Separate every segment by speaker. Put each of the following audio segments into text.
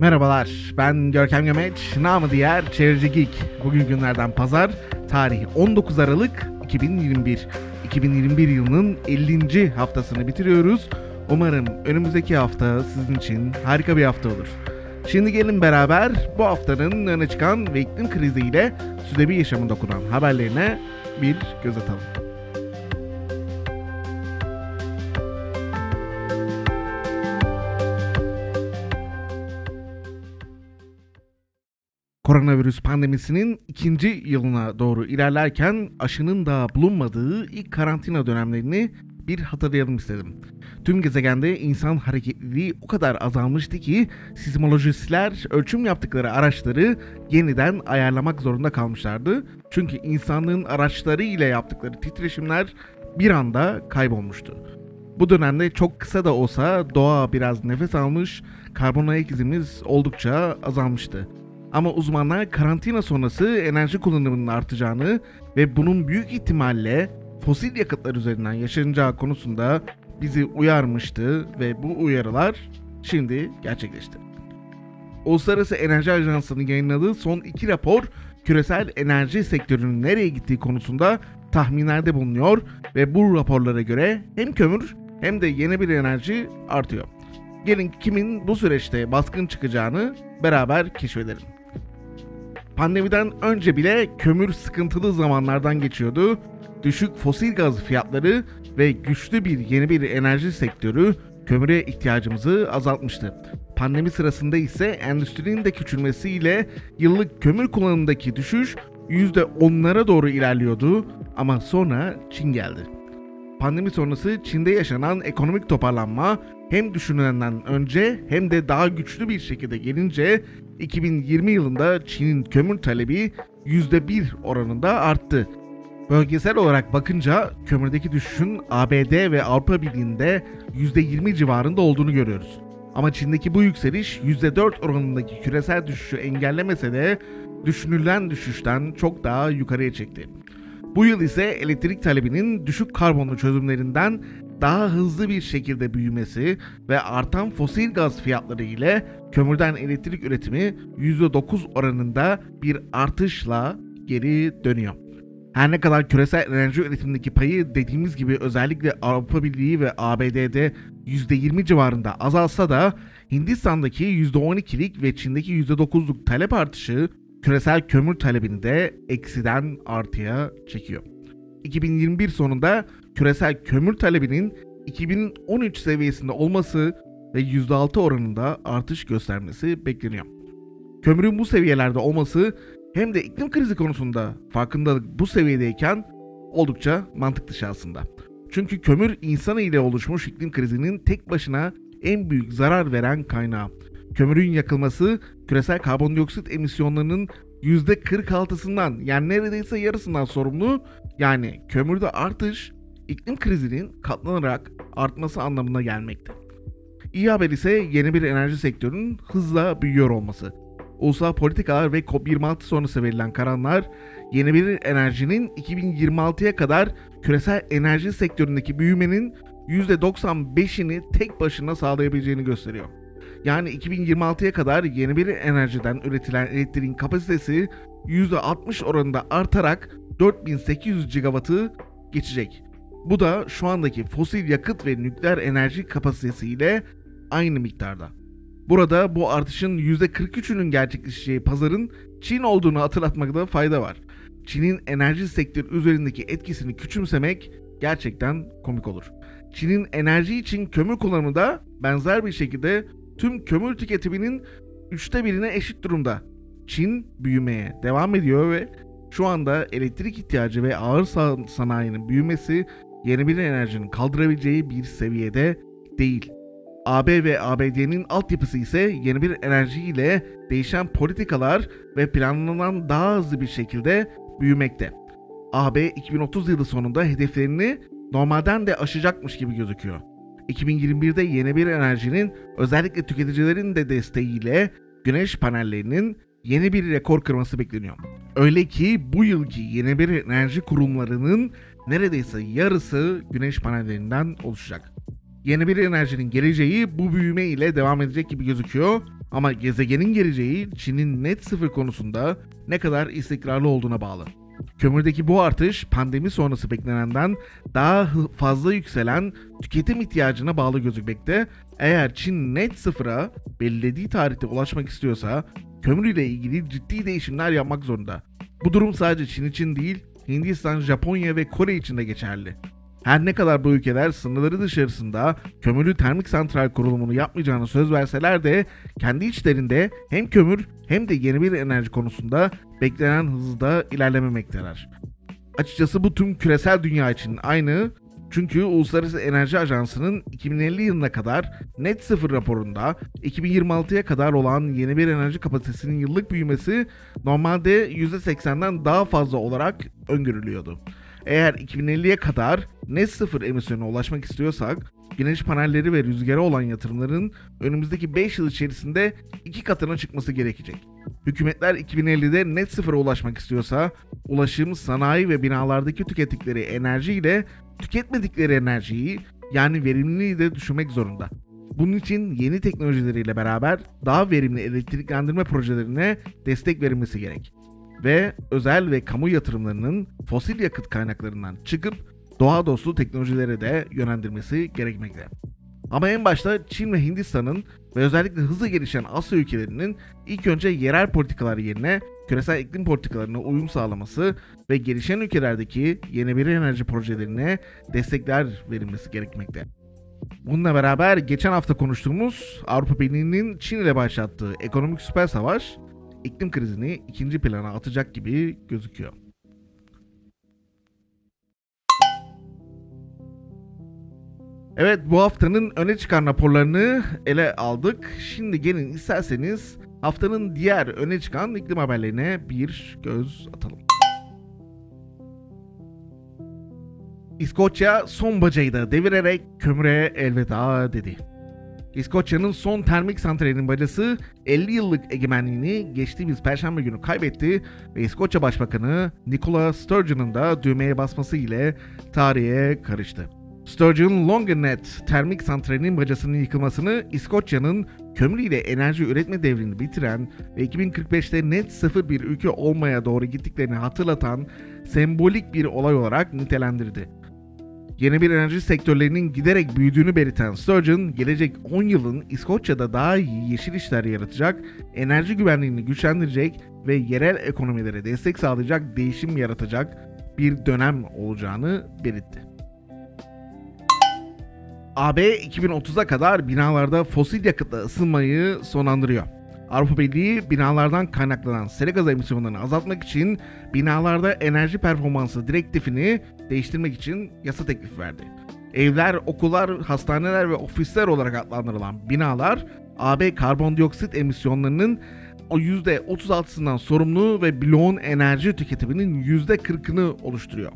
Speaker 1: Merhabalar, ben Görkem Gömeç, namı diğer Çevreci Geek. Bugün günlerden pazar, tarih 19 Aralık 2021. 2021 yılının 50. haftasını bitiriyoruz. Umarım önümüzdeki hafta sizin için harika bir hafta olur. Şimdi gelin beraber bu haftanın öne çıkan ve iklim kriziyle südebi yaşamın dokunan haberlerine bir göz atalım. Koronavirüs pandemisinin ikinci yılına doğru ilerlerken aşının da bulunmadığı ilk karantina dönemlerini bir hatırlayalım istedim. Tüm gezegende insan hareketliliği o kadar azalmıştı ki sismolojistler ölçüm yaptıkları araçları yeniden ayarlamak zorunda kalmışlardı. Çünkü insanlığın araçları ile yaptıkları titreşimler bir anda kaybolmuştu. Bu dönemde çok kısa da olsa doğa biraz nefes almış, karbon ayak izimiz oldukça azalmıştı. Ama uzmanlar karantina sonrası enerji kullanımının artacağını ve bunun büyük ihtimalle fosil yakıtlar üzerinden yaşanacağı konusunda bizi uyarmıştı ve bu uyarılar şimdi gerçekleşti. Uluslararası Enerji Ajansı'nın yayınladığı son iki rapor küresel enerji sektörünün nereye gittiği konusunda tahminlerde bulunuyor ve bu raporlara göre hem kömür hem de yeni bir enerji artıyor. Gelin kimin bu süreçte baskın çıkacağını beraber keşfedelim. Pandemiden önce bile kömür sıkıntılı zamanlardan geçiyordu. Düşük fosil gaz fiyatları ve güçlü bir yeni bir enerji sektörü kömüre ihtiyacımızı azaltmıştı. Pandemi sırasında ise endüstrinin de küçülmesiyle yıllık kömür kullanımındaki düşüş %10'lara doğru ilerliyordu ama sonra Çin geldi. Pandemi sonrası Çin'de yaşanan ekonomik toparlanma hem düşünülenden önce hem de daha güçlü bir şekilde gelince 2020 yılında Çin'in kömür talebi %1 oranında arttı. Bölgesel olarak bakınca kömürdeki düşüşün ABD ve Avrupa Birliği'nde %20 civarında olduğunu görüyoruz. Ama Çin'deki bu yükseliş %4 oranındaki küresel düşüşü engellemese de düşünülen düşüşten çok daha yukarıya çekti. Bu yıl ise elektrik talebinin düşük karbonlu çözümlerinden daha hızlı bir şekilde büyümesi ve artan fosil gaz fiyatları ile kömürden elektrik üretimi %9 oranında bir artışla geri dönüyor. Her ne kadar küresel enerji üretimindeki payı dediğimiz gibi özellikle Avrupa Birliği ve ABD'de %20 civarında azalsa da Hindistan'daki %12'lik ve Çin'deki %9'luk talep artışı küresel kömür talebini de eksiden artıya çekiyor. 2021 sonunda küresel kömür talebinin 2013 seviyesinde olması ve %6 oranında artış göstermesi bekleniyor. Kömürün bu seviyelerde olması hem de iklim krizi konusunda farkındalık bu seviyedeyken oldukça mantık dışı aslında. Çünkü kömür insanı ile oluşmuş iklim krizinin tek başına en büyük zarar veren kaynağı. Kömürün yakılması küresel karbondioksit emisyonlarının %46'sından yani neredeyse yarısından sorumlu. Yani kömürde artış iklim krizinin katlanarak artması anlamına gelmekte. İyi haber ise yeni bir enerji sektörünün hızla büyüyor olması. Ulusal politikalar ve COP26 sonrası verilen kararlar yeni bir enerjinin 2026'ya kadar küresel enerji sektöründeki büyümenin %95'ini tek başına sağlayabileceğini gösteriyor. Yani 2026'ya kadar yeni bir enerjiden üretilen elektriğin kapasitesi %60 oranında artarak 4800 gigawattı geçecek. Bu da şu andaki fosil yakıt ve nükleer enerji kapasitesiyle aynı miktarda. Burada bu artışın %43'ünün gerçekleşeceği pazarın Çin olduğunu hatırlatmakta fayda var. Çin'in enerji sektörü üzerindeki etkisini küçümsemek gerçekten komik olur. Çin'in enerji için kömür kullanımı da benzer bir şekilde tüm kömür tüketiminin üçte birine eşit durumda. Çin büyümeye devam ediyor ve şu anda elektrik ihtiyacı ve ağır sanayinin büyümesi yeni bir enerjinin kaldırabileceği bir seviyede değil. AB ve ABD'nin altyapısı ise yeni bir enerji ile değişen politikalar ve planlanan daha hızlı bir şekilde büyümekte. AB 2030 yılı sonunda hedeflerini normalden de aşacakmış gibi gözüküyor. 2021'de yeni bir enerjinin özellikle tüketicilerin de desteğiyle güneş panellerinin yeni bir rekor kırması bekleniyor. Öyle ki bu yılki yeni bir enerji kurumlarının neredeyse yarısı güneş panellerinden oluşacak. Yeni bir enerjinin geleceği bu büyüme ile devam edecek gibi gözüküyor. Ama gezegenin geleceği Çin'in net sıfır konusunda ne kadar istikrarlı olduğuna bağlı. Kömürdeki bu artış pandemi sonrası beklenenden daha fazla yükselen tüketim ihtiyacına bağlı gözükmekte. Eğer Çin net sıfıra belirlediği tarihte ulaşmak istiyorsa kömürüyle ilgili ciddi değişimler yapmak zorunda. Bu durum sadece Çin için değil, Hindistan, Japonya ve Kore için de geçerli. Her ne kadar bu ülkeler sınırları dışarısında kömürlü termik santral kurulumunu yapmayacağını söz verseler de kendi içlerinde hem kömür hem de yeni bir enerji konusunda beklenen hızda ilerlememekteler. Açıkçası bu tüm küresel dünya için aynı çünkü Uluslararası Enerji Ajansı'nın 2050 yılına kadar net sıfır raporunda 2026'ya kadar olan yeni bir enerji kapasitesinin yıllık büyümesi normalde %80'den daha fazla olarak öngörülüyordu. Eğer 2050'ye kadar net sıfır emisyona ulaşmak istiyorsak, güneş panelleri ve rüzgara olan yatırımların önümüzdeki 5 yıl içerisinde iki katına çıkması gerekecek. Hükümetler 2050'de net sıfıra ulaşmak istiyorsa, ulaşım, sanayi ve binalardaki tükettikleri enerji ile tüketmedikleri enerjiyi yani verimliliği de düşünmek zorunda. Bunun için yeni teknolojileriyle beraber daha verimli elektriklendirme projelerine destek verilmesi gerek ve özel ve kamu yatırımlarının fosil yakıt kaynaklarından çıkıp doğa dostu teknolojilere de yönlendirmesi gerekmekte. Ama en başta Çin ve Hindistan'ın ve özellikle hızlı gelişen Asya ülkelerinin ilk önce yerel politikalar yerine küresel iklim politikalarına uyum sağlaması ve gelişen ülkelerdeki yeni enerji projelerine destekler verilmesi gerekmekte. Bununla beraber geçen hafta konuştuğumuz Avrupa Birliği'nin Çin ile başlattığı ekonomik süper savaş iklim krizini ikinci plana atacak gibi gözüküyor. Evet bu haftanın öne çıkan raporlarını ele aldık. Şimdi gelin isterseniz haftanın diğer öne çıkan iklim haberlerine bir göz atalım. İskoçya son bacayı da devirerek kömüre elveda dedi. İskoçya'nın son termik santralinin bacası 50 yıllık egemenliğini geçtiğimiz perşembe günü kaybetti ve İskoçya Başbakanı Nicola Sturgeon'un da düğmeye basması ile tarihe karıştı. Sturgeon Longenet termik santralinin bacasının yıkılmasını İskoçya'nın kömürüyle enerji üretme devrini bitiren ve 2045'te net sıfır bir ülke olmaya doğru gittiklerini hatırlatan sembolik bir olay olarak nitelendirdi. Yeni bir enerji sektörlerinin giderek büyüdüğünü belirten Sturgeon, gelecek 10 yılın İskoçya'da daha iyi yeşil işler yaratacak, enerji güvenliğini güçlendirecek ve yerel ekonomilere destek sağlayacak değişim yaratacak bir dönem olacağını belirtti. AB 2030'a kadar binalarda fosil yakıtla ısınmayı sonlandırıyor. Avrupa Birliği binalardan kaynaklanan sera gazı emisyonlarını azaltmak için binalarda enerji performansı direktifini değiştirmek için yasa teklif verdi. Evler, okullar, hastaneler ve ofisler olarak adlandırılan binalar AB karbondioksit emisyonlarının o %36'sından sorumlu ve bloğun enerji tüketiminin %40'ını oluşturuyor.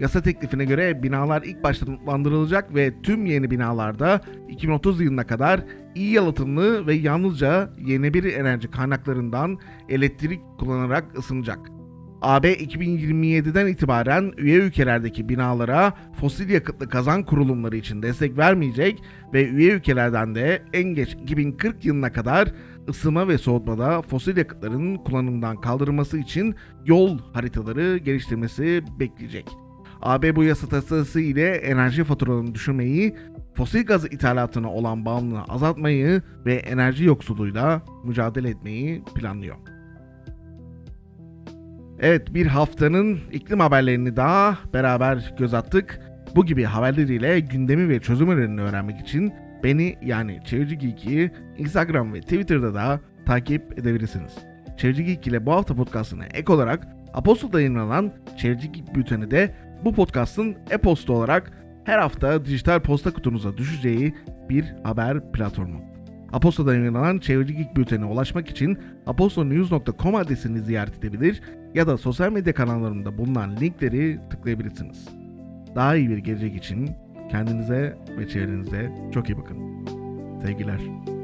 Speaker 1: Yasa teklifine göre binalar ilk başta notlandırılacak ve tüm yeni binalarda 2030 yılına kadar iyi yalıtımlı ve yalnızca yeni bir enerji kaynaklarından elektrik kullanarak ısınacak. AB 2027'den itibaren üye ülkelerdeki binalara fosil yakıtlı kazan kurulumları için destek vermeyecek ve üye ülkelerden de en geç 2040 yılına kadar ısınma ve soğutmada fosil yakıtların kullanımdan kaldırılması için yol haritaları geliştirmesi bekleyecek. AB bu yasa tasarısı ile enerji faturalarını düşürmeyi, fosil gaz ithalatına olan bağımlılığı azaltmayı ve enerji yoksulluğuyla mücadele etmeyi planlıyor. Evet bir haftanın iklim haberlerini daha beraber göz attık. Bu gibi haberleriyle gündemi ve çözüm önerilerini öğrenmek için beni yani Çevirici Geek'i Instagram ve Twitter'da da takip edebilirsiniz. Çevirici Geek ile bu hafta podcastına ek olarak Apostol'da yayınlanan Çevirici Geek bülteni de bu podcast'ın e-posta olarak her hafta dijital posta kutunuza düşeceği bir haber platformu. Apostol'da yayınlanan Çevirici Geek bültenine ulaşmak için apostolnews.com adresini ziyaret edebilir ya da sosyal medya kanallarımda bulunan linkleri tıklayabilirsiniz. Daha iyi bir gelecek için kendinize ve çevrenize çok iyi bakın. Sevgiler.